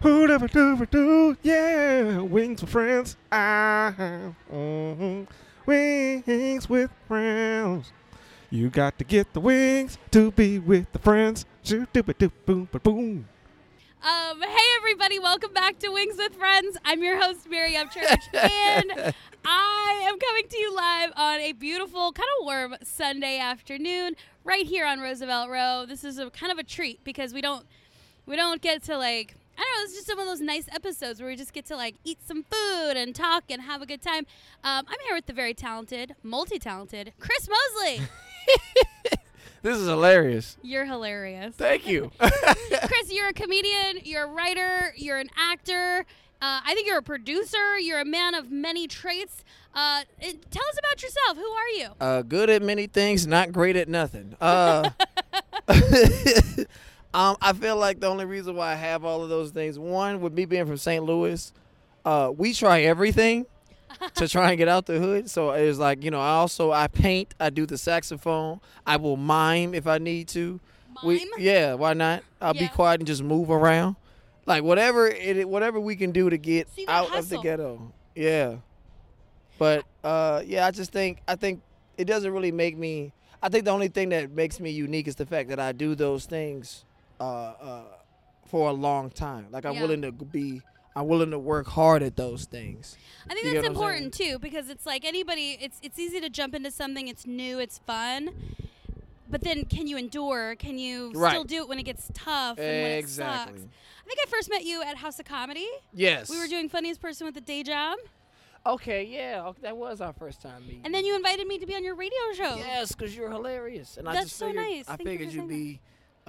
Whatever do do, yeah. Wings with friends. Ah, mhm. wings with friends. You got to get the wings to be with the friends. Shoo doo doo boom boom. Um, hey everybody, welcome back to Wings with Friends. I'm your host Miriam Church, and I am coming to you live on a beautiful, kind of warm Sunday afternoon, right here on Roosevelt Row. This is a kind of a treat because we don't we don't get to like I don't know. It's just some of those nice episodes where we just get to like eat some food and talk and have a good time. Um, I'm here with the very talented, multi-talented Chris Mosley. This is hilarious. You're hilarious. Thank you. Chris, you're a comedian, you're a writer, you're an actor. Uh, I think you're a producer. You're a man of many traits. Uh, and tell us about yourself. Who are you? uh, good at many things, not great at nothing. Um, I feel like the only reason why I have all of those things, one, with me being from St. Louis, uh, we try everything to try and get out the hood. So it's like you know, I also I paint, I do the saxophone, I will mime if I need to. We Mime? yeah, why not? I'll be quiet and just move around, like whatever it whatever we can do to get out of the ghetto. Yeah, but uh, yeah, I just think I think it doesn't really make me. I think the only thing that makes me unique is the fact that I do those things uh, uh, for a long time. Like I'm Yeah. willing to be, I'm willing to work hard at those things. I think You that's get what I'm important too because it's like anybody. It's it's easy to jump into something. It's new. It's fun. But then, can you endure? Can you still do it when it gets tough and when it Exactly. sucks? I think I first met you at House of Comedy. Yes. We were doing Funniest Person with a Day Job, Okay, yeah, okay, that was our first time meeting. and then you invited me to be on your radio show. yes, because you're hilarious, and I That's just so figured, nice. I Thank figured for you'd saying be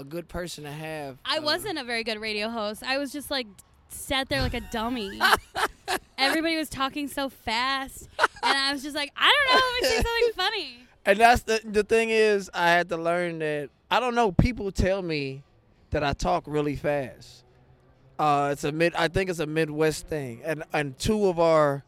a good person to have. I uh, wasn't a very good radio host. I was just like sat there like a dummy. Everybody was talking so fast, and I was just like, I don't know, me say something funny. And that's the the thing is, I had to learn that I don't know. People tell me that I talk really fast. Uh, it's a mid. I think it's a Midwest thing, and and two of our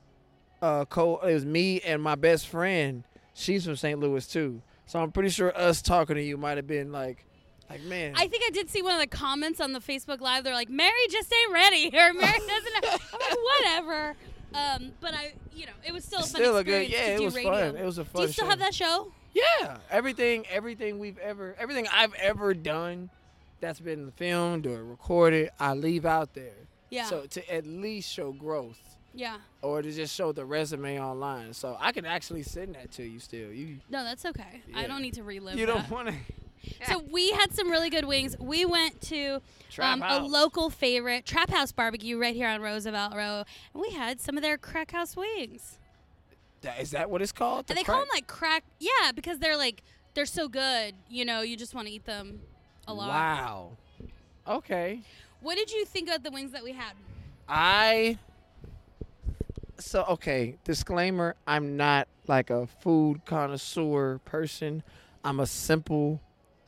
uh, co. It was me and my best friend. She's from St. Louis too, so I'm pretty sure us talking to you might have been like, like man. I think I did see one of the comments on the Facebook Live. They're like, "Mary just ain't ready," or "Mary doesn't." Know. I'm like, whatever. Um, but I, you know, it was still a fun still a good. Yeah, to it do was radio. fun. It was a fun. do you still show. have that show? Yeah, everything, everything we've ever, everything I've ever done, that's been filmed or recorded, I leave out there. Yeah. So to at least show growth, yeah. or to just show the resume online, so I can actually send that to you. Still, you No, that's okay. I don't need to relive you don't want to. So we had some really good wings. We went to um, a local favorite, Trap House Barbecue, right here on Roosevelt Row, and we had some of their crack house wings. That- Is that what it's called? And The they call them like crack, yeah, because they're like they're so good. You know, you just want to eat them a lot. Wow. Okay. What did you think of the wings that we had? I. So okay, disclaimer: I'm not like a food connoisseur person. I'm a simple,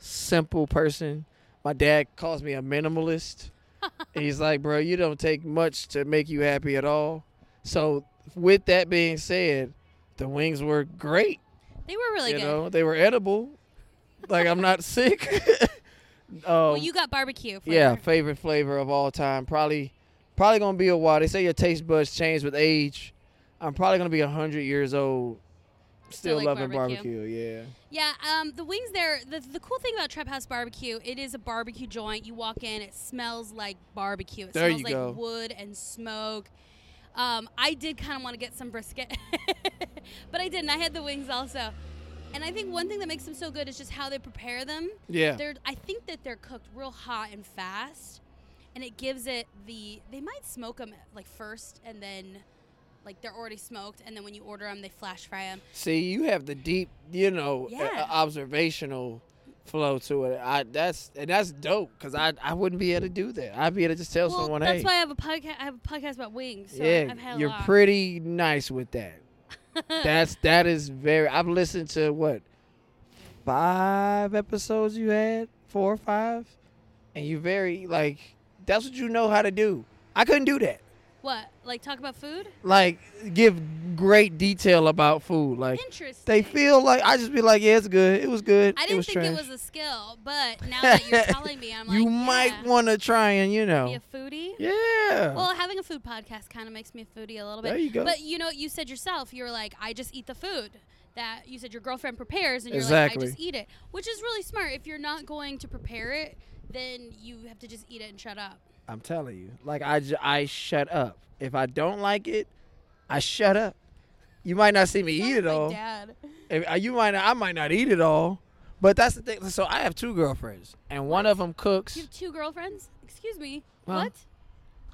simple person. My dad calls me a minimalist. He's like, bro, you don't take much to make you happy at all. So, with that being said, the wings were great. They were really you good. know, they were edible. Like I'm not sick. um, well, you got barbecue. Flavor. yeah, favorite flavor of all time. Probably, probably gonna be a while. They say your taste buds change with age. I'm probably gonna be hundred years old, still, Still like loving barbecue. barbecue. Yeah. Yeah, um, the wings there. The, the cool thing about Trap House Barbecue, it is a barbecue joint. You walk in, it smells like barbecue. It There smells you like go. wood and smoke. Um, I did kind of want to get some brisket, but I didn't. I had the wings also, and I think one thing that makes them so good is just how they prepare them. Yeah. They're, I think that they're cooked real hot and fast, and it gives it the. They might smoke them like first, and then, like they're already smoked, and then when you order them, they flash fry them. See, you have the deep, you know, uh, observational flow to it. I that's and that's dope because I I wouldn't be able to do that. I'd be able to just tell well, someone, that's hey, why I have a podcast. I have a podcast about wings. So yeah, you're pretty nice with that. that's that is very. I've listened to what five episodes you had, four or five, and you very like that's what you know how to do. I couldn't do that. What? Like talk about food? Like give great detail about food. Like Interesting. they feel like I just be like, yeah, it's good. It was good. I didn't was think trash. it was a skill, but now that you're telling me, I'm like, you might want to try and you know be a foodie. yeah. Well, having a food podcast kind of makes me a foodie a little bit. There you go. But you know, you said yourself, you were like, I just eat the food that you said your girlfriend prepares, and you're like, I just eat it, which is really smart. If you're not going to prepare it, then you have to just eat it and shut up. I'm telling you, like I, j- I shut up. If I don't like it, I shut up. You might not see me eat it all. Dad. If- uh, you might not, I might not eat it all. But that's the thing. So I have two girlfriends, and one of them cooks. You have two girlfriends? Excuse me. Huh? What?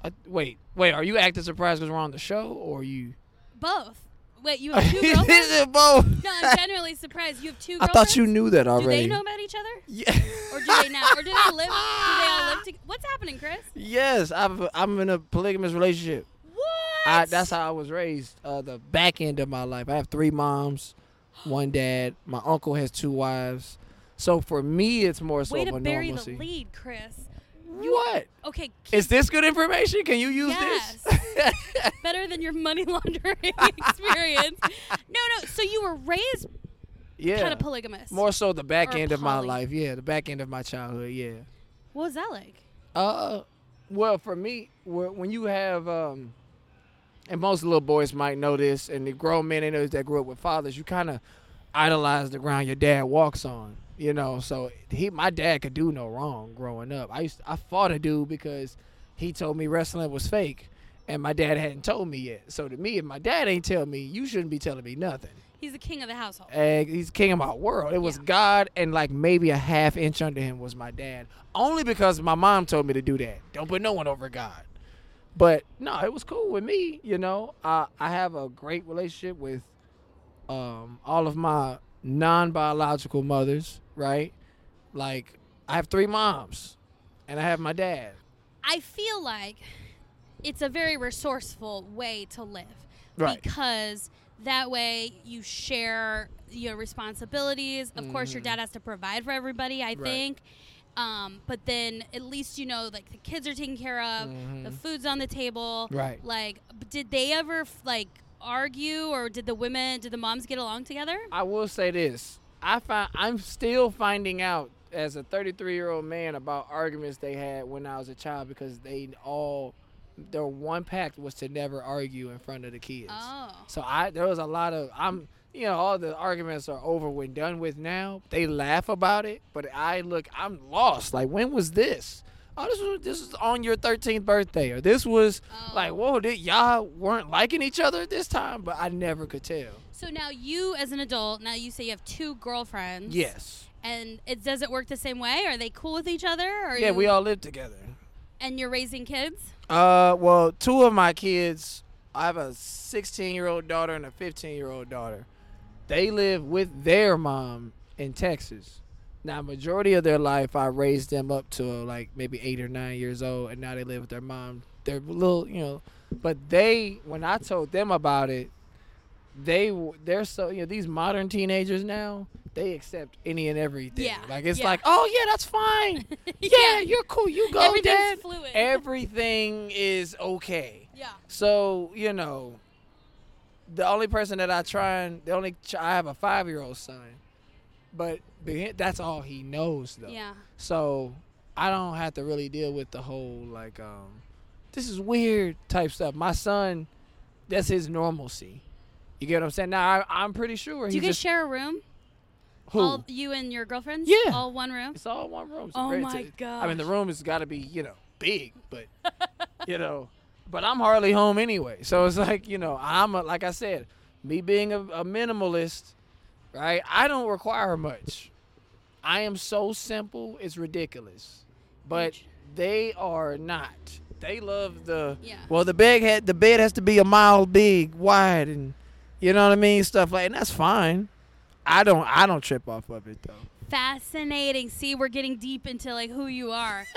Uh, wait, wait. Are you acting surprised because we're on the show, or you? Both. Wait, you have two girlfriends? Both? no, I'm generally surprised. You have two I girlfriends. thought you knew that already. Do already. they know about each other? Yeah. Or do they not? Or do they live? Do they all live together? What's happening, Chris? yes, I'm. I'm in a polygamous relationship. What? I, that's how I was raised. Uh, the back end of my life. I have three moms, one dad. My uncle has two wives. So for me, it's more so Way of to a bury normalcy. the lead, Chris. What? Okay, keep Is this good information? Can you use this? Yes. Better than your money laundering experience. No, no. So you were raised yeah. kind of polygamous. more so the back Or end of my life. Yeah, the back end of my childhood. Yeah. What was that like? Uh, well, for me, when you have, um, and most little boys might know this, and the grown men and those that grew up with fathers, you kind of idolize the ground your dad walks on. You know, so he, my dad could do no wrong growing up. I used, I fought a dude because he told me wrestling was fake, and my dad hadn't told me yet. So to me, if my dad ain't tell me, you shouldn't be telling me nothing. He's the king of the household. And he's king of my world. It was Yeah. God, and like maybe a half inch under him was my dad. Only because my mom told me to do that. Don't put no one over God. But no, it was cool with me. You know, I I have a great relationship with um all of my non-biological mothers. Right, like I have three moms, and I have my dad. I feel like it's a very resourceful way to live Right. because that way you share your responsibilities. Of course, your dad has to provide for everybody. I Right. think. Um, but then at least you know, like the kids are taken care of, the Mhm. food's on the table. Right. Like, did they ever like argue, or did the women, did the moms get along together? I will say this. I find I'm still finding out as a 33 year old man about arguments they had when I was a child because they all their one pact was to never argue in front of the kids. Oh, So I there was a lot of I'm you know all the arguments are over when done with now. They laugh about it, but I look I'm lost. Like when was this? Oh, this was this was on your 13th birthday, or this was Oh. like whoa, did y'all weren't liking each other at this time? But I never could tell. So now you, as an adult, now you say you have two girlfriends. Yes. And it does it work the same way? Are they cool with each other? Or Yeah, you, we all live together. And you're raising kids? Uh, well, two of my kids, I have a 16 year old daughter and a 15 year old daughter. They live with their mom in Texas. Now, majority of their life, I raised them up to like maybe eight or nine years old, and now they live with their mom. They're little, you know, but they, when I told them about it, they they're so you know these modern teenagers now they accept any and everything. Yeah, like it's yeah. like, oh yeah, that's fine. yeah, you're cool. You go, Dad fluid. everything is okay. yeah. So you know, the only person that I try and the only ch- I have a five year old son, but that's all he knows though. Yeah. So I don't have to really deal with the whole like um, this is weird type stuff. My son, that's his normalcy. You get what I'm saying? Now I, I'm pretty sure Do you guys share a room? who. All you and your girlfriends? Yeah. All one room? It's all one room. It's Oh my god. I mean, the room has got to be, you know, big, but you know, but I'm hardly home anyway. So it's like, you know, I'm a, like I said, me being a, a minimalist, right? I don't require much. I am so simple, it's ridiculous. But they are not. They love the Yeah. well, the bed had the bed has to be a mile big, wide, and you know what I mean, stuff like, and that's fine. I don't I don't trip off of it though. Fascinating. See, we're getting deep into like who you are.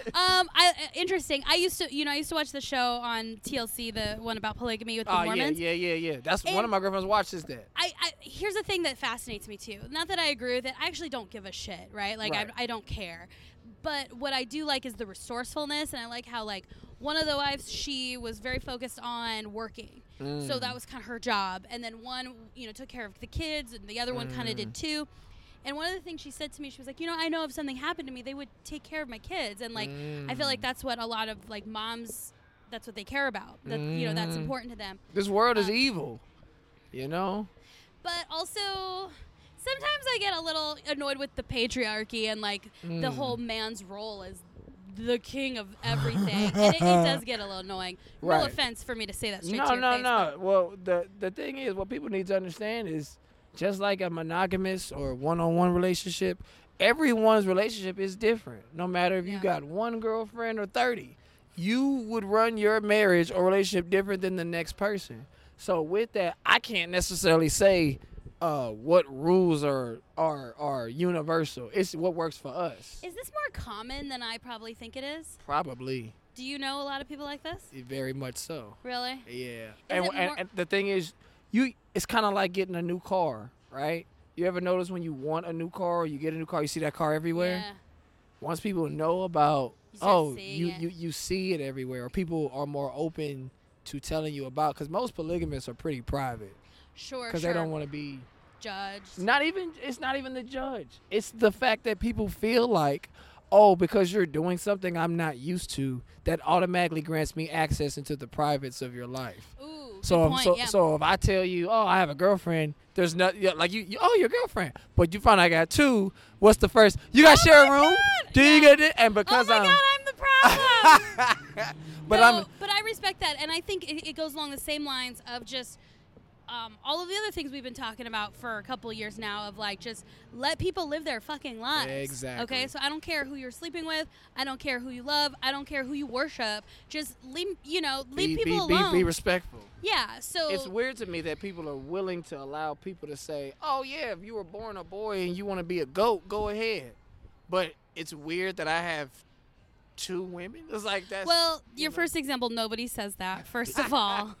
um, I uh, interesting. I used to, you know, I used to watch the show on TLC, the one about polygamy with the Oh yeah, Mormons. yeah, yeah, yeah. That's one of my girlfriends watches that. I, I here's the thing that fascinates me too. Not that I agree with it. I actually don't give a shit, right? Like Right. I, I don't care. But what I do like is the resourcefulness, and I like how like one of the wives she was very focused on working, so Mm. that was kind of her job. And then one, you know, took care of the kids, and the other one kind of did too. And one of the things she said to me, she was like, you know, I know if something happened to me, they would take care of my kids, and like I feel Mm. like that's what a lot of like moms, that's what they care about. That you know, that's important to them. This world is Um, evil. You know? But also, sometimes I get a little annoyed with the patriarchy and like the Mm. whole man's role as the king of everything. and it, it does get a little annoying. No offense for me to say that straight No, no, face. no. Well, the the thing is, what people need to understand is, just like a monogamous or one-on-one relationship, everyone's relationship is different. No matter if you got one girlfriend or thirty, you would run your marriage or relationship different than the next person. So with that, I can't necessarily say uh, what rules are are are universal. It's what works for us. Is this more common than I probably think it is? Probably, Do you know a lot of people like this? very much so. Really? Yeah, and, and, and the thing is, you it's kind of like getting a new car, right? You ever notice when you want a new car or you get a new car, you see that car everywhere? Yeah. Once people know about, You oh, you, it. you you see it everywhere, or people are more open to telling you about. Because most polygamists are pretty private, Sure. because sure. they don't want to be. judged. Not even it's not even the judge. It's the fact that people feel like, oh, because you're doing something I'm not used to, that automatically grants me access into the privates of your life. Ooh. So, um, so, yeah. so if I tell you, oh, I have a girlfriend, there's nothing like you, you, oh, your girlfriend, but you find I got two. What's the first? You got Oh share a room? God! Do you get it? And oh because my I'm, god, I'm the problem. but no, I'm, but I respect that, and I think it, it goes along the same lines of just um, all of the other things we've been talking about for a couple years now. Of like, just let people live their fucking lives. Exactly. Okay, so I don't care who you're sleeping with. I don't care who you love. I don't care who you worship. Just leave, you know, leave be, people be, alone. Be, be respectful. yeah. So It's weird to me that people are willing to allow people to say, oh yeah, if you were born a boy and you want to be a goat, go ahead. But it's weird that I have two women. It's like that's Well, you your know. first example, nobody says that, first of all.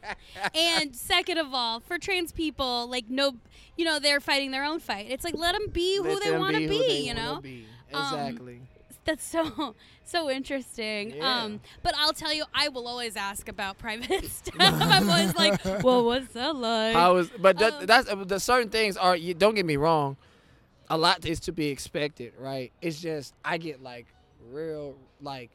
and second of all, for trans people, like, no, you know, they're fighting their own fight. It's like, let them be who Let they want to be, they you know? be. Um, Exactly. That's so, so interesting. Yeah. Um, but I'll tell you, I will always ask about private stuff. I'm always like, well, what's that like? I was, but that, um, that's the certain things are. You, don't get me wrong, a lot is to be expected, right? It's just I get like real like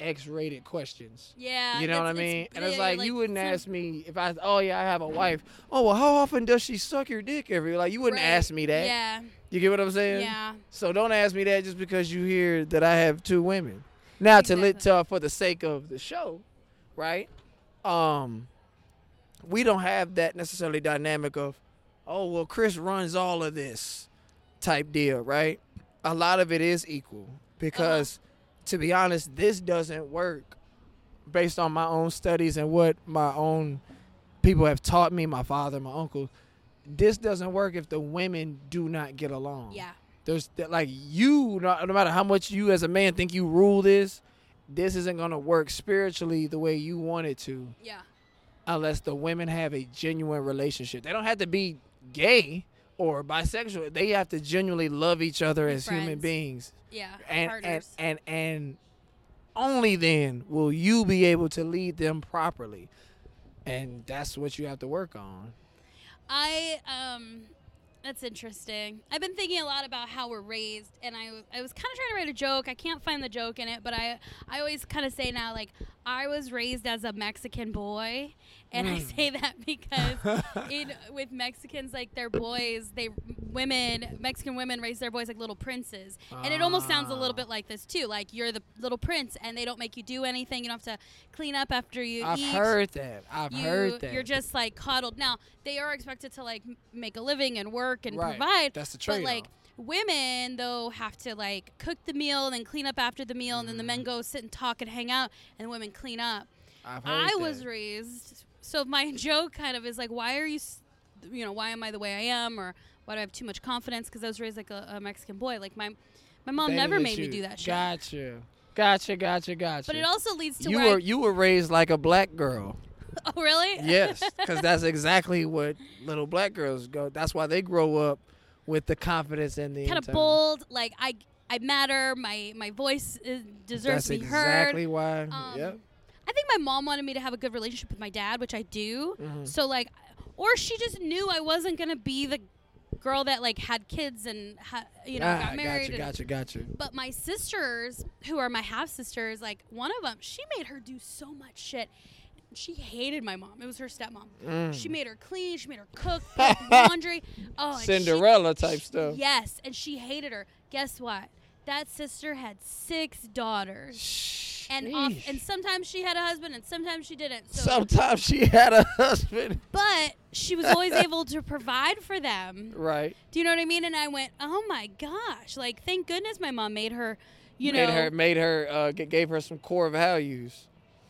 X-rated questions. yeah. You know what I it's- mean? and it's yeah, like, you wouldn't ask me if I. Oh yeah, I have a wife. Oh well, how often does she suck your dick every? Like you wouldn't Right. ask me that. Yeah. You get what I'm saying? Yeah. So don't ask me that just because you hear that I have two women. Now to lit Exactly. to, for the sake of the show, right? Um, we don't have that necessarily dynamic of, oh well, Chris runs all of this type deal, right? A lot of it is equal Uh-huh. because, to be honest, this doesn't work based on my own studies and what my own people have taught me, my father, my uncle. This doesn't work if the women do not get along. Yeah. There's that like you, no, no matter how much you as a man think you rule this, this isn't gonna work spiritually the way you want it to, Yeah. unless the women have a genuine relationship. They don't have to be gay or bisexual. They have to genuinely love each other Be as human beings, Yeah. and and and and only then will you be able to lead them properly, and that's what you have to work on. I um that's interesting. I've been thinking a lot about how we're raised and I I was kind of trying to write a joke. I can't find the joke in it, but I I always kind of say now like I was raised as a Mexican boy and I Mm. say that because in with Mexicans like their boys, they women, Mexican women raise their boys like little princes. And it almost sounds a little Ah. bit like this too. Like you're the little prince and they don't make you do anything. You don't have to clean up after you eat. I've eat heard that. I've you, heard that. You're just like coddled. Now they are expected to like make a living and work and Right. provide. That's the but trade. like women though have to like cook the meal and then clean up after the meal and then the Mm-hmm. men go sit and talk and hang out and the women clean up. I was raised so my joke kind of is like why are you you know why am I the way I am or why do I have too much confidence because I was raised like a, a Mexican boy like my my mom never made me do that shit. Gotcha. Gotcha, gotcha, gotcha. But it also leads to you where were I, you were raised like a black girl. oh really Yes, because that's exactly what little black girls go. That's why they grow up with the confidence and the kind of bold. Like I, I matter. My my voice is, deserves That's to be heard. exactly why. Um, yep. I think my mom wanted me to have a good relationship with my dad, which I do. Mhm. So like, or she just knew I wasn't gonna be the girl that like had kids and ha- you know ah, got married. Gotcha, and- gotcha, gotcha. But my sisters, who are my half sisters, like one of them, she made her do so much shit. She hated my mom. It was her stepmom. Mm. She made her clean. She made her cook, laundry. Oh, and she- Cinderella type she- stuff. Yes, and she hated her. Guess what? That sister had six daughters, and off, and sometimes she had a husband, and sometimes she didn't. So, Sometimes she had a husband. but she was always able to provide for them. Right. Do you know what I mean? And I went, oh my gosh! Like, thank goodness my mom made her. You made know, her made her uh, gave her some core values.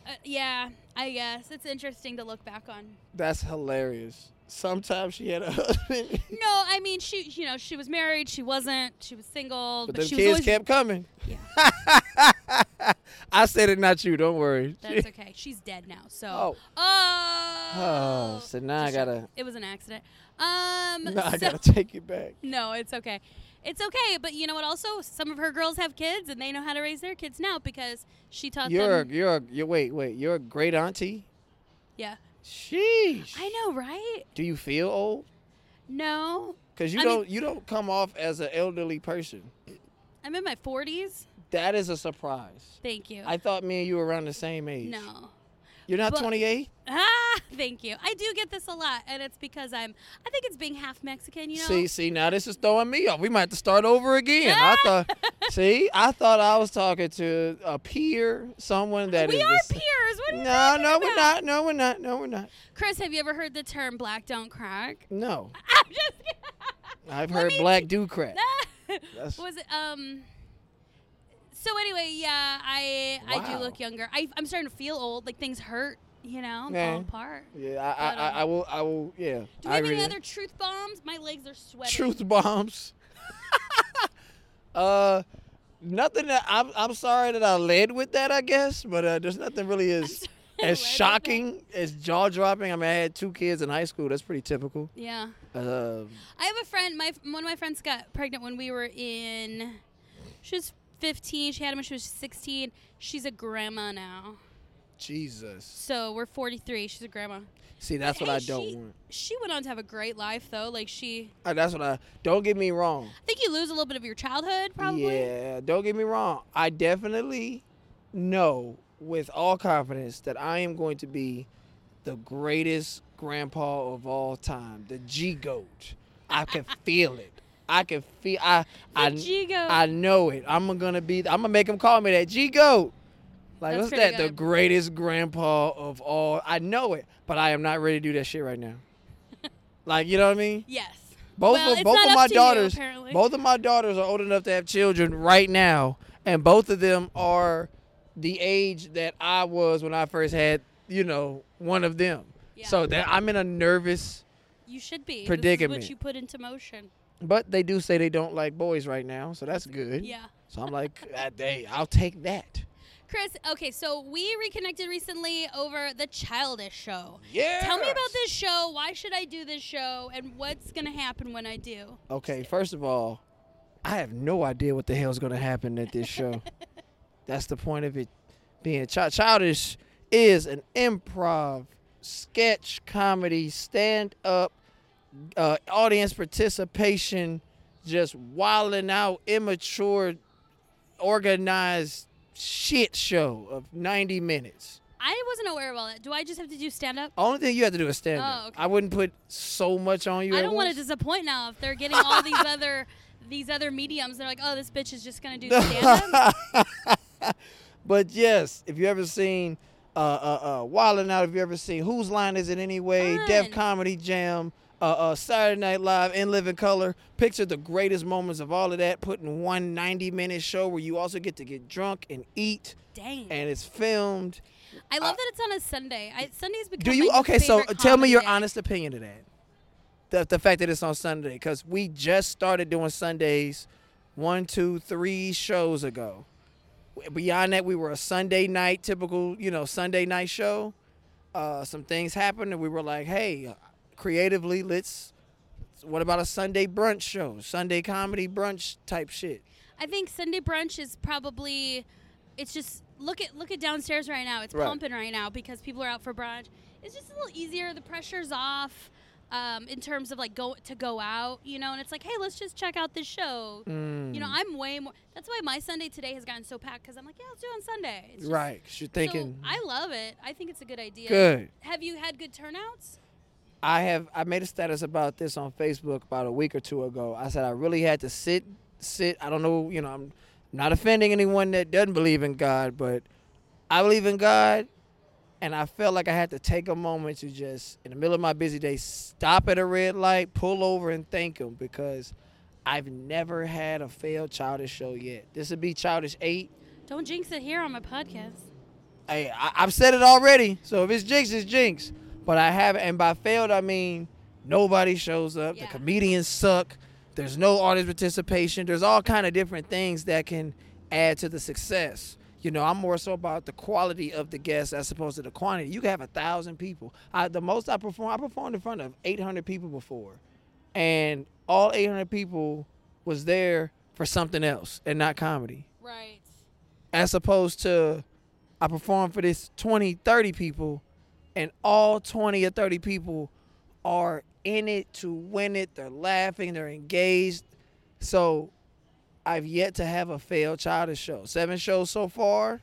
uh, yeah. I guess it's interesting to look back on. That's hilarious. Sometimes she had a husband, No, I mean she, you know, she was married. She wasn't. She was single. but But, the kids always. kept coming. Yeah, I said it, not you. Don't worry. that's okay. She's dead now. So. Oh. Oh. Oh, so now I Just gotta, It was an accident. Um. now I gotta take it back. no, it's okay. It's okay, but you know what? Also, some of her girls have kids, and they know how to raise their kids now because she taught You're, them. you're, you're. Wait, wait. You're a great auntie. Yeah, Sheesh. I know, right? Do you feel old? No, Cause you I don't, you don't come off as an elderly person. I'm in my 40s. That is a surprise. Thank you. I thought me and you were around the same age. no. You're not But- 28. Ah, thank you. I do get this a lot, and it's because I'm. I think it's being half Mexican. You know. See, see, now this is throwing me off. We might have to start over again. I thought, see, I thought I was talking to a peer, someone that is. we the are s- peers. What are you No, no, we're not. No, we're not. No, we're not. Chris, have you ever heard the term "black don't crack"? No, I'm just. I've Let heard me- black do crack. Was it um so anyway yeah i i do look younger I, i'm starting to feel old like things hurt you know Yeah. fall apart Yeah, I, I, But, um, I will, I will. Yeah, do we I have any other truth bombs my legs are sweating truth bombs. uh, nothing that I'm. I'm sorry that I led with that. I guess, but uh, there's nothing really as I as shocking as jaw dropping. I mean, I had two kids in high school. That's pretty typical. yeah Uh, i have a friend my one of my friends got pregnant when we were in she was 15 she had him when she was 16 she's a grandma now Jesus. so we're 43 she's a grandma See, that's But what I don't she- want. she went on to have a great life though like she Uh, that's what I. Don't get me wrong. i think you lose a little bit of your childhood probably Yeah, don't get me wrong. I definitely know with all confidence that I am going to be the greatest grandpa of all time, the G goat. I can feel it. I can feel. I I. I know it. I'm gonna be. I'm gonna make him call me that G goat. Like That's what's that? pretty The greatest grandpa of all. I know it, but I am not ready to do that shit right now. like you know what I mean? yes Both Well, of both of my to you, daughters, both of my daughters are old enough to have children right now, and both of them are the age that I was when I first had, you know, one of them. Yeah. So that I'm in a nervous, You should be. This Predicament. is what you put into motion. But they do say they don't like boys right now, so that's good. Yeah. So I'm like, ah, they, I'll take that. Chris, okay, so we reconnected recently over the Childish Show. Yeah. Tell me about this show. Why should I do this show? And what's going to happen when I do? Okay, first of all, I have no idea what the hell's going to happen at this show. That's the point of it being chi- childish is an improv sketch comedy stand up uh, audience participation just wilding out immature organized shit show of 90 minutes I wasn't aware of all that. Do I just have to do stand up? only thing you have to do is stand up Oh, okay. i wouldn't put so much on you I don't want to disappoint now if they're getting all these other these other mediums. They're like, "Oh, this bitch is just going to do stand up." but yes, if you ever seen uh uh uh Wild 'N Out, if you ever seen Whose Line Is It Anyway, Def Comedy Jam, uh, uh Saturday Night Live, In Living Color, picture the greatest moments of all of that put in one 90 minute show where you also get to get drunk and eat Dang. and it's filmed. I love that it's on a Sunday. I, Sunday's become Do you okay? So favorite tell me your day. honest opinion of that. The the fact that it's on Sunday because we just started doing Sundays, one, two, three shows ago. Beyond that, we were a Sunday night typical, you know, Sunday night show. Uh, some things happened, and we were like, hey, creatively, let's. What about a Sunday brunch show? Sunday comedy brunch type shit. I think Sunday brunch is probably it's just look at look at downstairs right now. It's Right. pumping right now because people are out for brunch. It's just a little easier. The pressure's off. Um, in terms of like go to go out, you know, and it's like, hey, let's just check out this show. Mm. You know, I'm way more. That's why my Sunday today has gotten so packed because I'm like, yeah, let's do it on Sunday. It's right. you're thinking So I love it. I think it's a good idea. good. Have you had good turnouts? I have I made a status about this on Facebook about a week or two ago. I said I really had to sit sit. I don't know, you know, I'm not offending anyone that doesn't believe in God, but I believe in God and I felt like I had to take a moment to just in the middle of my busy day stop at a red light, pull over and thank him because I've never had a failed childish show yet. This would be childish 8. Don't jinx it here on my podcast. Hey, I, I've said it already. So if it's jinx, it's jinx. But I haven't, and by failed I mean nobody shows up. Yeah. The comedians suck. There's no audience participation. There's all kind of different things that can add to the success. You know, I'm more so about the quality of the guests as opposed to the quantity. You can have a thousand people. I, the most I perform, I performed in front of 800 people before, and all 800 people was there for something else and not comedy Right. as opposed to I perform for this 20, 30 people, and all 20 or 30 people are in it to win it. They're laughing, they're engaged. So I've yet to have a failed childish show. Seven shows so far.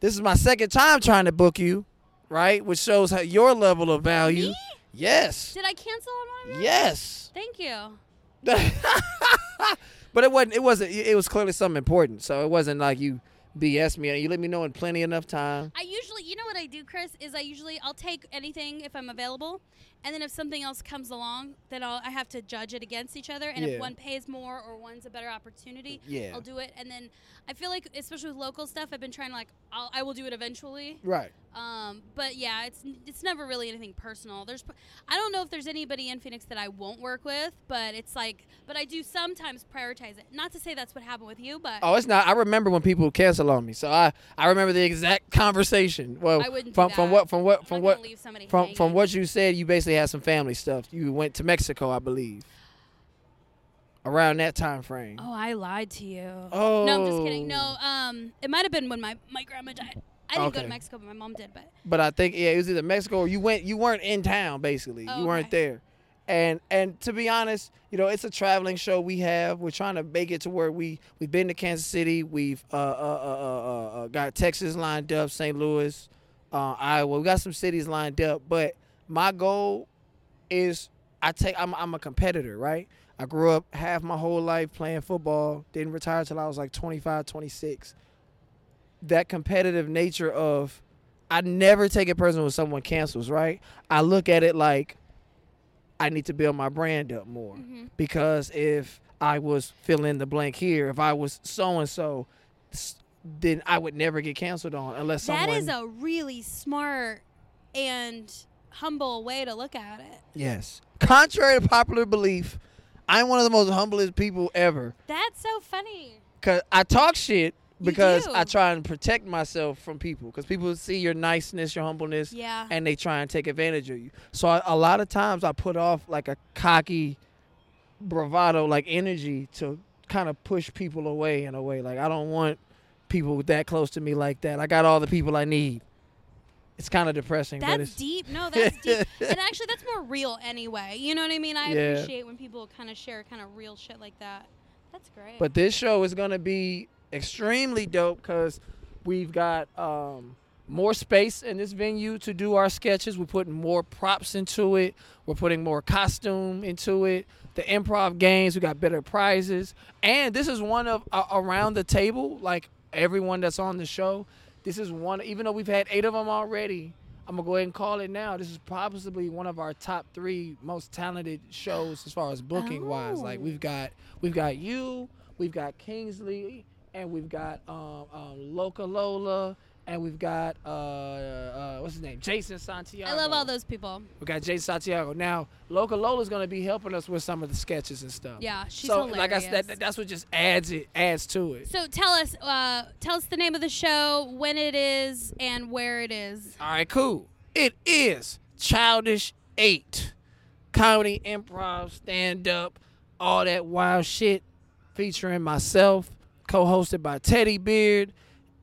This is my second time trying to book you, right? Which shows how your level of value. Me? Yes. Did I cancel on one of them? Yes. Thank you. but it wasn't. It wasn't. It was clearly something important. So it wasn't like you BS me. You let me know in plenty enough time. I usually, you know what I do, Chris, is I usually I'll take anything if I'm available, and then if something else comes along, then I'll I have to judge it against each other, and Yeah. if one pays more or one's a better opportunity, Yeah. I'll do it. And then I feel like, especially with local stuff, I've been trying to like I'll, I will do it eventually. Right. Um, but yeah, it's it's never really anything personal. There's I don't know if there's anybody in Phoenix that I won't work with, but it's like but I do sometimes prioritize it. Not to say that's what happened with you, but Oh, it's not. I remember when people cancel on me. So I, I remember the exact conversation. Well, I wouldn't from from what from what from what leave somebody from from what you said, you basically had some family stuff. You went to Mexico, I believe. Around that time frame. Oh, I lied to you. Oh. No, I'm just kidding. No, um, it might have been when my, my grandma died. I didn't go to Mexico, but my mom did. But But I think yeah, it was either Mexico or you went. You weren't in town, basically. Oh, you weren't okay. there. And and to be honest, you know, it's a traveling show we have. We're trying to make it to where we we've been to Kansas City. We've uh, uh, uh, uh, uh, got Texas lined up, St. Louis, uh, Iowa. We got some cities lined up. But my goal is I take. I'm I'm a competitor, right? I grew up half my whole life playing football. Didn't retire till I was like 25, 26. That competitive nature of I never take it personal when someone cancels, right? I look at it like I need to build my brand up more. Mhm. Because if I was fill in the blank here, if I was so and so, then I would never get canceled on unless that someone. is a really smart and humble way to look at it. yes. Contrary to popular belief, I'm one of the most humblest people ever. That's so funny. Cause I talk shit because. I try and protect myself from people. Cause people see your niceness, your humbleness, Yeah. and they try and take advantage of you. So I, a lot of times I put off like a cocky bravado like energy to kind of push people away in a way. Like I don't want people that close to me like that. I got all the people I need. It's kind of depressing, but That's deep. No, that's deep. and actually, that's more real anyway. You know what I mean? I Yeah. appreciate when people kind of share kind of real shit like that. That's great. But this show is gonna be extremely dope because we've got um, more space in this venue to do our sketches. We're putting more props into it. We're putting more costume into it. The improv games, we got better prizes, and this is one of uh, around the table, like everyone that's on the show. This is one, even though we've had eight of them already. I'm gonna go ahead and call it now. This is possibly one of our top three most talented shows as far as booking wise. Like Oh. we've got we've got you, we've got Kingsley, and we've got um, um, Loca Lola, and we've got uh, uh, what's his name, Jason Santiago. I love all those people. We got Jason Santiago. Now Loca Lola's gonna be helping us with some of the sketches and stuff. Yeah, she's so hilarious. like I said, that, that's what just adds it adds to it. So tell us, uh, tell us the name of the show, when it is, and where it is. All right, cool. It is Childish Eight. Comedy, improv, stand up, all that wild shit featuring myself, co hosted by Teddy Beard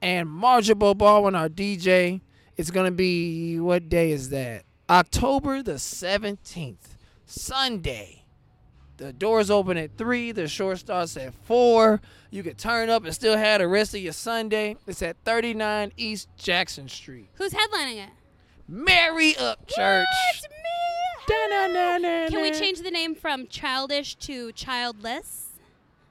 and Marja Baldwin, our DJ. It's gonna be what day is that? October the seventeenth, Sunday. The doors open at three. The show starts at four. You can turn up and still have the rest of your Sunday. It's at 39 East Jackson Street. Who's headlining it? Mary Up Church. What? Me? Can we change the name from childish to childless?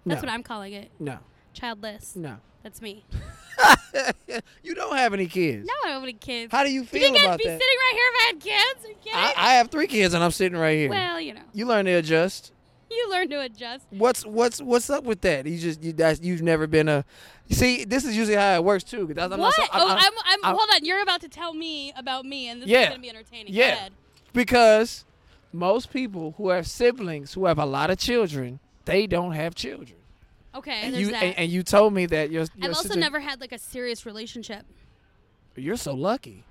That's No. what I'm calling it. No, Childless. no. That's me. you don't have any kids. No, I don't have any kids. How do you you feel I'd about be that? sitting right here if I had kids? Are you kidding? I, I have three kids and I'm sitting right here. well, you know, you learn to adjust. you learn to adjust. What's what's what's up with that? You just you that's you've never been a. See, this is usually how it works too. 'cause That's, I'm what? Not, so- oh, I'm- I'm, I'm, I'm- hold on. You're about to tell me about me, and this Yeah. is going to be entertaining. Go Yeah. ahead. because most people who have siblings who have a lot of children, they don't have children. Okay, And you and, and you told me that your, your I've also sister- never had like a serious relationship. You're so lucky.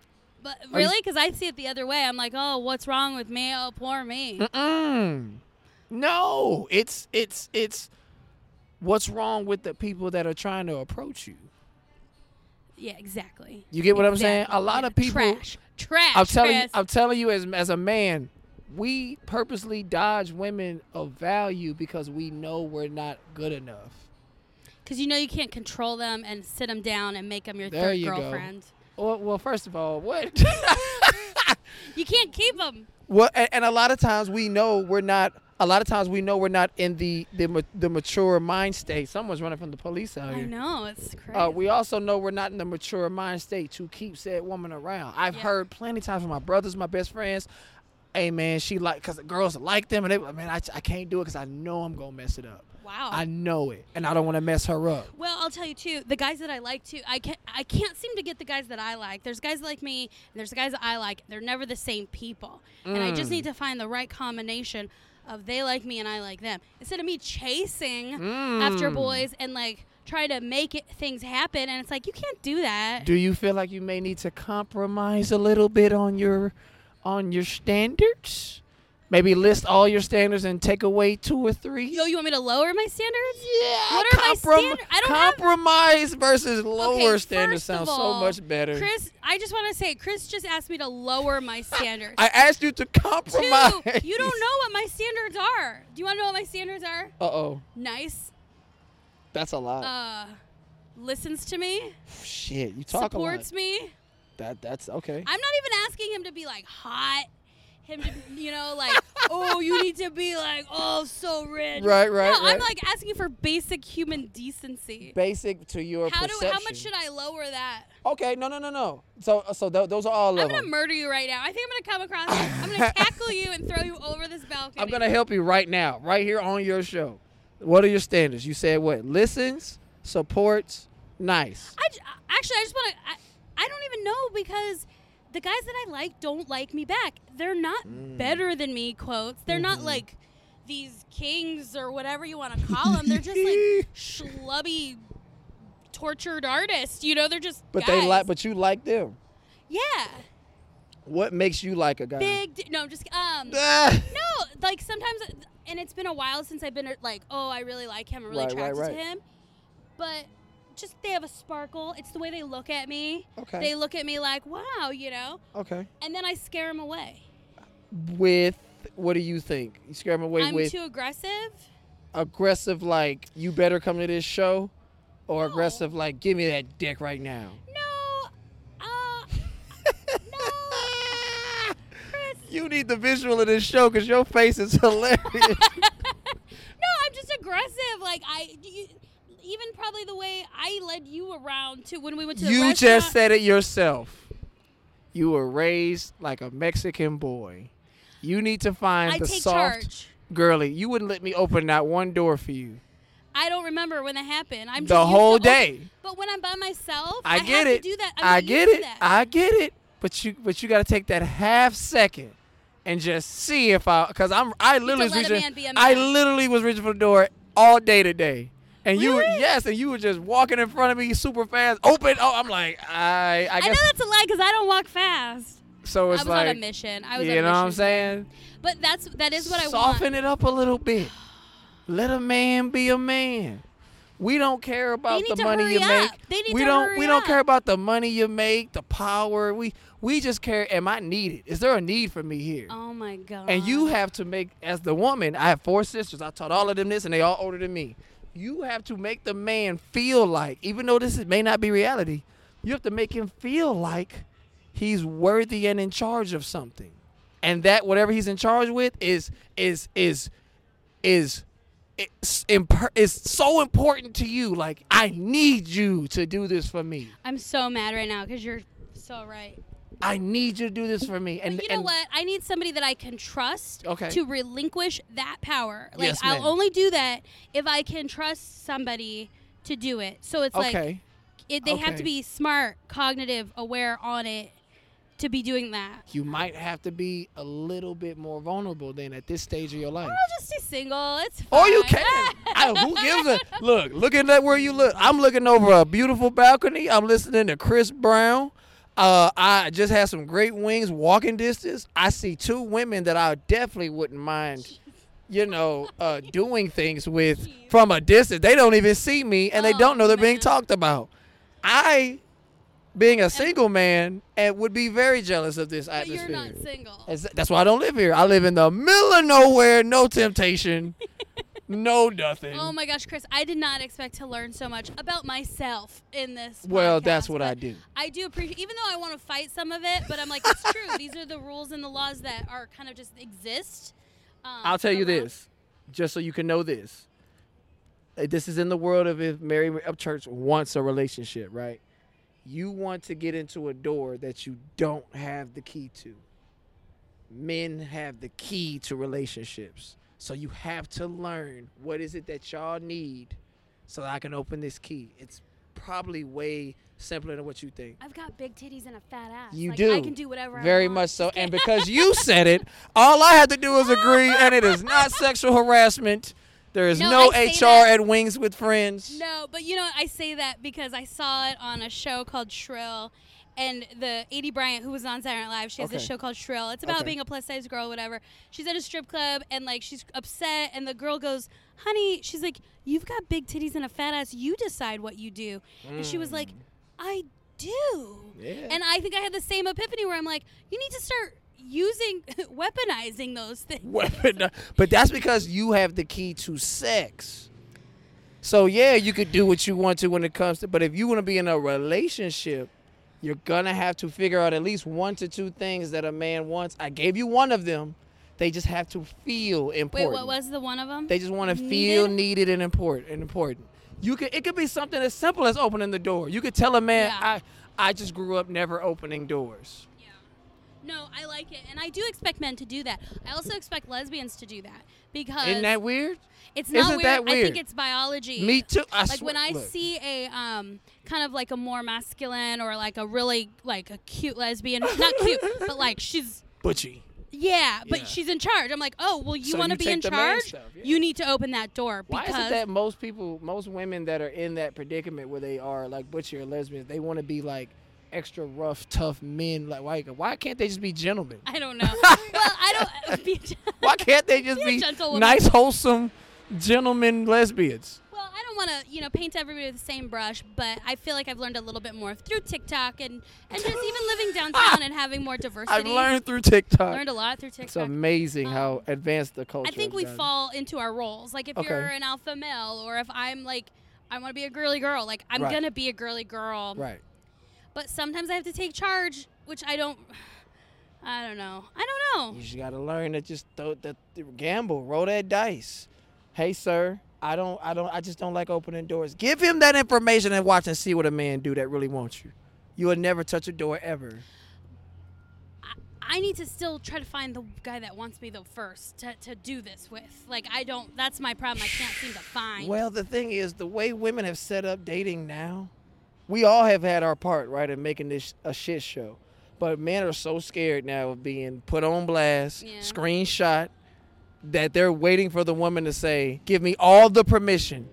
But Are really, because I see it the other way. I'm like, oh, what's wrong with me? Oh, poor me. Mm-mm. No, it's it's it's what's wrong with the people that are trying to approach you. Yeah, exactly. You get what I'm saying? A lot Yeah. of people. Trash. Trash. I'm telling you, Chris. I'm telling you as as a man, we purposely dodge women of value because we know we're not good enough. Because you know you can't control them and sit them down and make them your There third you go. girlfriend. Well, well, first of all, what? You can't keep them. well, and, and a lot of times we know we're not. A lot of times we know we're not in the the, the mature mind state. Someone's running from the police out here. I know it's crazy. Uh, we also know we're not in the mature mind state to keep said woman around. I've Yeah. heard plenty times from my brothers, my best friends. Hey man, she like because girls like them, and they like, man, I, I can't do it because I know I'm gonna mess it up. wow. I know it, and I don't want to mess her up. Well, I'll tell you too. The guys that I like too, I can't. I can't seem to get the guys that I like. There's guys like me, and there's guys that I like. They're never the same people, and I just Mm. need to find the right combination of they like me and I like them. Instead of me chasing after Mm. boys and like try to make it things happen, and it's like you can't do that. Do you feel like you may need to compromise a little bit on your on your standards? Maybe list all your standards and take away two or three. Yo, you want me to lower my standards? Yeah, What are my standards? I don't have- compromise versus lower Okay, standards sounds all, so much better. Chris, I just want to say, Chris just asked me to lower my standards. I asked you to Two, compromise. you don't know what my standards are. Do you want to know what my standards are? Uh oh, Nice. that's a lot. Uh, listens to me. Shit, you talk supports a lot. me. That that's okay. I'm not even asking him to be like hot. Him to, you know, like, oh, you need to be like, oh, so rich. Right, right, No, I'm like asking for basic human decency. Basic to your How do? How much should I lower that? Okay, no, no, no, no. So, so th- those are all I'm gonna them. murder you right now. I think I'm gonna come across. I'm gonna tackle you and throw you over this balcony. I'm gonna help you right now, right here on your show. What are your standards? You said what? Listens, supports, nice. I j- actually, I just want to. I, don't even know because the guys that I like don't like me back. They're not Mm. better than me. Quotes. They're Mm-hmm. not like these kings or whatever you want to call them. They're just like schlubby, tortured artists. You know, they're just. But guys. they like, but you like them. yeah, What makes you like a guy? big. D- no, just um. Ah. No, like sometimes, and it's been a while since I've been like, oh, I really like him. I'm really Right, right, attracted right. to him. But just they have a sparkle. It's the way they look at me. Okay. They look at me like, wow, you know. okay. And then I scare them away. With what do you think? You scare them away I'm with too aggressive. aggressive, like you better come to this show, or No. aggressive, like give me that dick right now. No. Uh. no. Chris. You need the visual of this show because your face is hilarious. no, I'm just aggressive. Like I. You, even probably the way I led you around to when we went to the you restaurant. just said it yourself. You were raised like a Mexican boy. You need to find I the take soft charge. girly. You wouldn't let me open that one door for you I don't remember when that happened. I'm the just used whole to op- day. but when I'm by myself, I, have get to it. do that. I'm I get it. I get it. But you but you got to take that half second and just see if I because I'm I literally was let a reaching man be a I man. literally was reaching for the door all day today. And you were yes, and you were just walking in front of me super fast. Open. Oh, I'm like I I I know that's a lie because I don't walk fast. so. I It's was like I was on a mission. I was you on a mission. Know what I'm saying. But that's that is what I want. Soften it up a little bit. Let a man be a man. We don't care about the money you make. up. They need we don't we don't care about the money you make, the power. We we just care am I needed? Is there a need for me here? Oh my god. And you have to make, as the woman, I have four sisters. I taught all of them this, and they all older than me. You have to make the man feel like, even though this is, may not be reality, you have to make him feel like he's worthy and in charge of something, and that whatever he's in charge with is is is is is so important to you. Like I need you to do this for me. I'm so mad right now because you're so right. I need you to do this for me. And But you know and what? I need somebody that I can trust Okay. to relinquish that power. Like Yes, I'll only do that if I can trust somebody to do it. So it's like it, they have to be smart, cognitive, aware on it to be doing that. you might have to be a little bit more vulnerable than at this stage of your life. I'll just single. It's oh, fine. Or you can. I, who gives a look? Looking at where you look. I'm looking over a beautiful balcony. I'm listening to Chris Brown. Uh, I just had some great wings, walking distance. I see two women that I definitely wouldn't mind, you know, uh, doing things with from a distance. They don't even see me, and they Oh, don't know they're being talked about. I, being a single man, and would be very jealous of this But atmosphere. you're not single. That's why I don't live here. I live in the middle of nowhere, no temptation, no nothing. Oh my gosh, Chris, I did not expect to learn so much about myself in this. well, podcast, that's what I do. I do appreciate, even though I want to fight some of it, but I'm like, it's true. These are the rules and the laws that are kind of just exist. Um, I'll tell you this, just so you can know this. Uh, This is in the world of if Mary Upchurch wants a relationship, right? You want to get into a door that you don't have the key to. Men have the key to relationships. So you have to learn what is it that y'all need so that I can open this key. It's probably way simpler than what you think. I've got big titties and a fat ass. You Like, do. I can do whatever. I want. Very much so. And because you said it, all I have to do is agree, and it is not sexual harassment. There is No, no, HR at Wings with Friends. No, but you know, I say that because I saw it on a show called Shrill. And the Aidy Bryant, who was on Saturday Night Live, she has this show called Shrill. It's about Okay. being a plus size girl, whatever. She's at a strip club and like she's upset, and the girl goes, "Honey," she's like, "You've got big titties and a fat ass. You decide what you do." And she was like, "I do." Mm. Yeah. And I think I had the same epiphany where I'm like, "You need to start using, weaponizing those things." Weapon, but that's because you have the key to sex. So yeah, you could do what you want to when it comes to, but if you want to be in a relationship, you're gonna have to figure out at least one to two things that a man wants. I gave you one of them. They just have to feel important. Wait, what was the one of them? They just want to feel Needed? needed and important and important. You could it could be something as simple as opening the door. You could tell a man, Yeah. I I just grew up never opening doors. Yeah. No, I like it, and I do expect men to do that. I also expect lesbians to do that because Isn't that weird? it's not isn't weird. that I think it's biology. Me too. I like swear- when I look. see a um kind of like a more masculine or like a really like a cute lesbian, not cute, but like she's Butchie. yeah, but Yeah. she's in charge. I'm like, oh well, you So want to you be take in the man charge? stuff, yeah. You need to open that door Why is it that most people, most women that are in that predicament where they are like butchie or lesbians, they want to be like extra rough, tough men? Like why? Why can't they just be gentlemen? I don't know. well, I don't. Be, Why can't they just Be be nice, wholesome, gentlemen lesbians? Well, I don't want to, you know, paint everybody with the same brush, but I feel like I've learned a little bit more through TikTok and, and just even living downtown and having more diversity. I've learned through TikTok. Learned a lot through TikTok. It's amazing how Um, advanced the culture. I think we gotten. fall into our roles. Like if Okay. you're an alpha male, or if I'm like, I want to be a girly girl. Like I'm Right. gonna be a girly girl. Right. But sometimes I have to take charge, which I don't. I don't know. I don't know. You just gotta learn to just throw the, gamble, roll that dice. Hey, sir, I don't, I don't, I just don't like opening doors. Give him that information and watch and see what a man do that really wants you. You will never touch a door ever. I need to still try to find the guy that wants me the first to, to do this with. Like I don't. That's my problem. I can't seem to find. Well, the thing is, the way women have set up dating now, we all have had our part, right, in making this a shit show. But men are so scared now of being put on blast, Yeah. screenshot, that they're waiting for the woman to say, "Give me all the permission."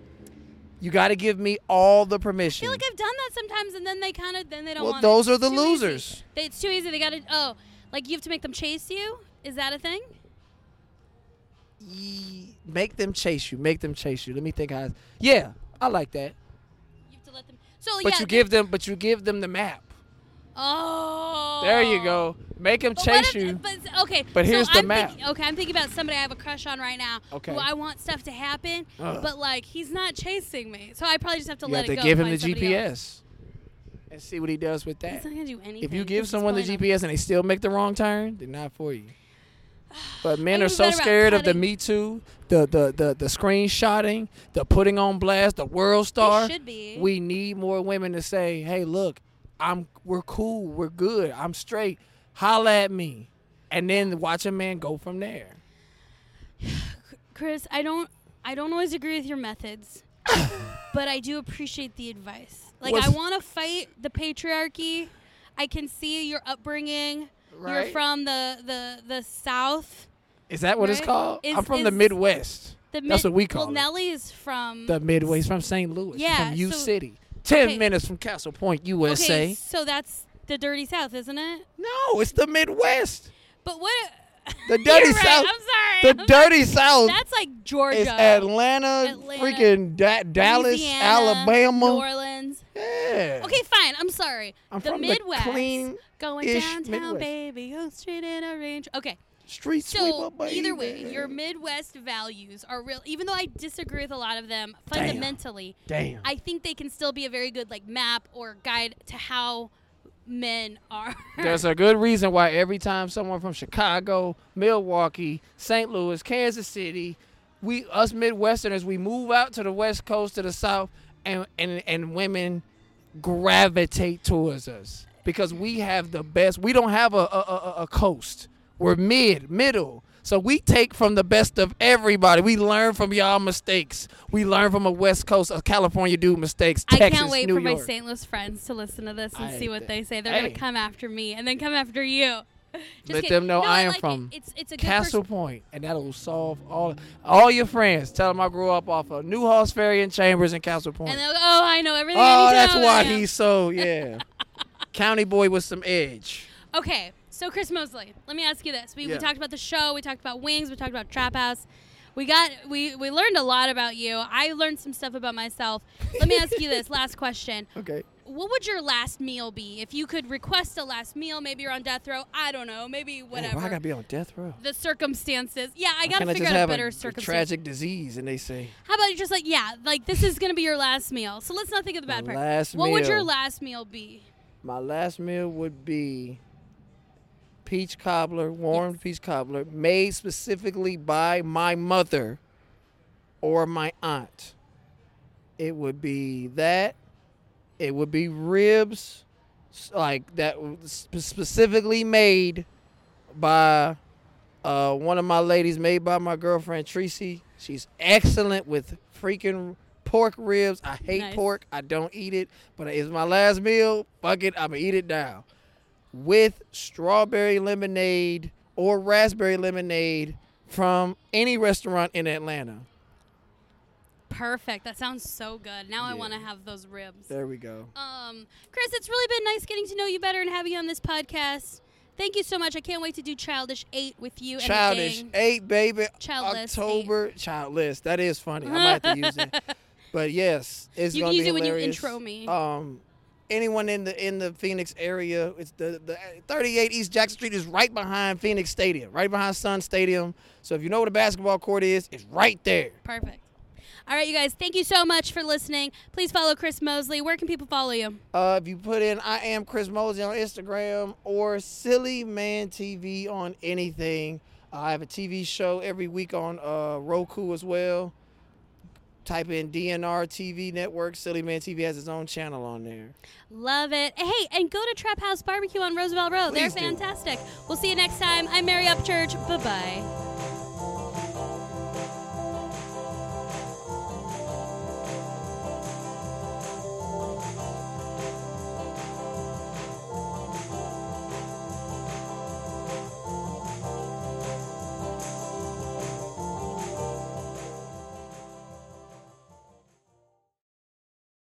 You got to give me all the permission. I feel like I've done that sometimes, and then they kind of then they don't Well, those it. are the losers. They, it's too easy. They got to. Oh, like you have to make them chase you. Is that a thing? Ye- make them chase you. Make them chase you. Let me think how. Yeah, I like that. You have to let them. So But yeah. you give them, but you give them the map. Oh. There you go. Make them But chase if- you. But okay. But so here's the I'm map. Thinking, okay, I'm thinking about somebody I have a crush on right now. Okay. Who I want stuff to happen, Ugh. but like he's not chasing me, so I probably just have to You let have it to go. give him the somebody else. GPS and see what he does with that. He's not gonna do anything. If you give someone the. GPS and they still make the wrong turn, they're not for you. But men are so scared of the Me Too, the the the the screenshotting, the putting on blast, the world star. should be. We need more women to say, "Hey, look, I'm we're cool, we're good, I'm straight. Holla at me," and then watch a man go from there. Chris, I don't, I don't always agree with your methods, but I do appreciate the advice. Like I want to fight the patriarchy. I can see your upbringing. You're from the the the South. Is that what it's called? Is- I'm from the Midwest. The That's what we call well, it. Nelly is from The Midwest from St. Louis. Yeah, from U so- City. Ten okay. minutes from Castle Point, Okay, USA. so that's the dirty South, isn't it? No, it's the Midwest. But what? The dirty right, South. I'm sorry. The I'm dirty South That's like Georgia, is Atlanta, Atlanta, freaking da- Dallas, Louisiana, Alabama. New Orleans. yeah. Okay, fine. I'm sorry. I'm the from Midwest. the clean Going ish downtown, Midwest. baby. Go straight in a range. Okay. street So sweeper, baby. either way, your Midwest values are real. Even though I disagree with a lot of them Damn. fundamentally, Damn. I think they can still be a very good like map or guide to how men are. There's a good reason why every time someone from Chicago, Milwaukee, St. Louis, Kansas City, we us Midwesterners, we move out to the West Coast to the South, and and and women gravitate towards us because we have the best. We don't have a a, a, a coast. We're mid, middle. So we take from the best of everybody. We learn from y'all mistakes. We learn from a West Coast, a California dude mistakes. I Texas, can't wait New for my York. St. Louis friends to listen to this and I- see what they say. They're hey. gonna come after me and then come after you. Just Let kidding. them know No, I am like it. from It's it's a Castle pers- Point, and that'll solve all all your friends. Tell them I grew up off of New Halls Ferry and Chambers in Castle Point. And they'll go, oh, I know everything. oh, I that's why he's so yeah. County boy with some edge. Okay, so Chris Mosley, let me ask you this: we, we talked about the show, we talked about Wings, we talked about Trap House. We got we we learned a lot about you. I learned some stuff about myself. Let me ask you this last question: Okay. What would your last meal be if you could request a last meal? Maybe you're on death row. I don't know. Maybe whatever. why I gotta be on death row? the circumstances. Yeah, I gotta I figure just out a better a, circumstance. tragic disease, and they say How about you just like yeah, like this is gonna be your last meal. So let's not think of the bad part. last what would your last meal be? My last meal would be peach cobbler, warmed Yes. peach cobbler, made specifically by my mother or my aunt. It would be that. It would be ribs, like that, specifically made by uh, one of my ladies, made by my girlfriend Tracy. She's excellent with freaking pork ribs. I hate Nice. pork. I don't eat it, but it's my last meal. Fuck it, I'ma eat it now. With strawberry lemonade or raspberry lemonade from any restaurant in Atlanta. Perfect. That sounds so good. Now I want to have those ribs. There we go. Um, Chris, it's really been nice getting to know you better and having you on this podcast. Thank you so much. I can't wait to do Childish 8 with you Childish eight, baby. Childless October childless. That is funny. I might have to use it. But yes, it's You can gonna use be it when you hilarious. intro me. Um, anyone in the in the Phoenix area, it's the the 38 East Jackson Street is right behind Phoenix Stadium, right behind Sun Stadium. So if you know where the basketball court is, it's right there. Perfect. All right, you guys, thank you so much for listening. Please follow Chris Mosley. Where can people follow you? Uh, if you put in I am Chris Mosley on Instagram or Silly Man TV on anything, I have a TV show every week on uh, Roku as well. Type in DNR TV Network. Silly Man TV has its own channel on there. Love it. Hey, and go to Trap House Barbecue on Roosevelt Road. They're Please do. fantastic. We'll see you next time. I'm Mary Upchurch. Bye bye.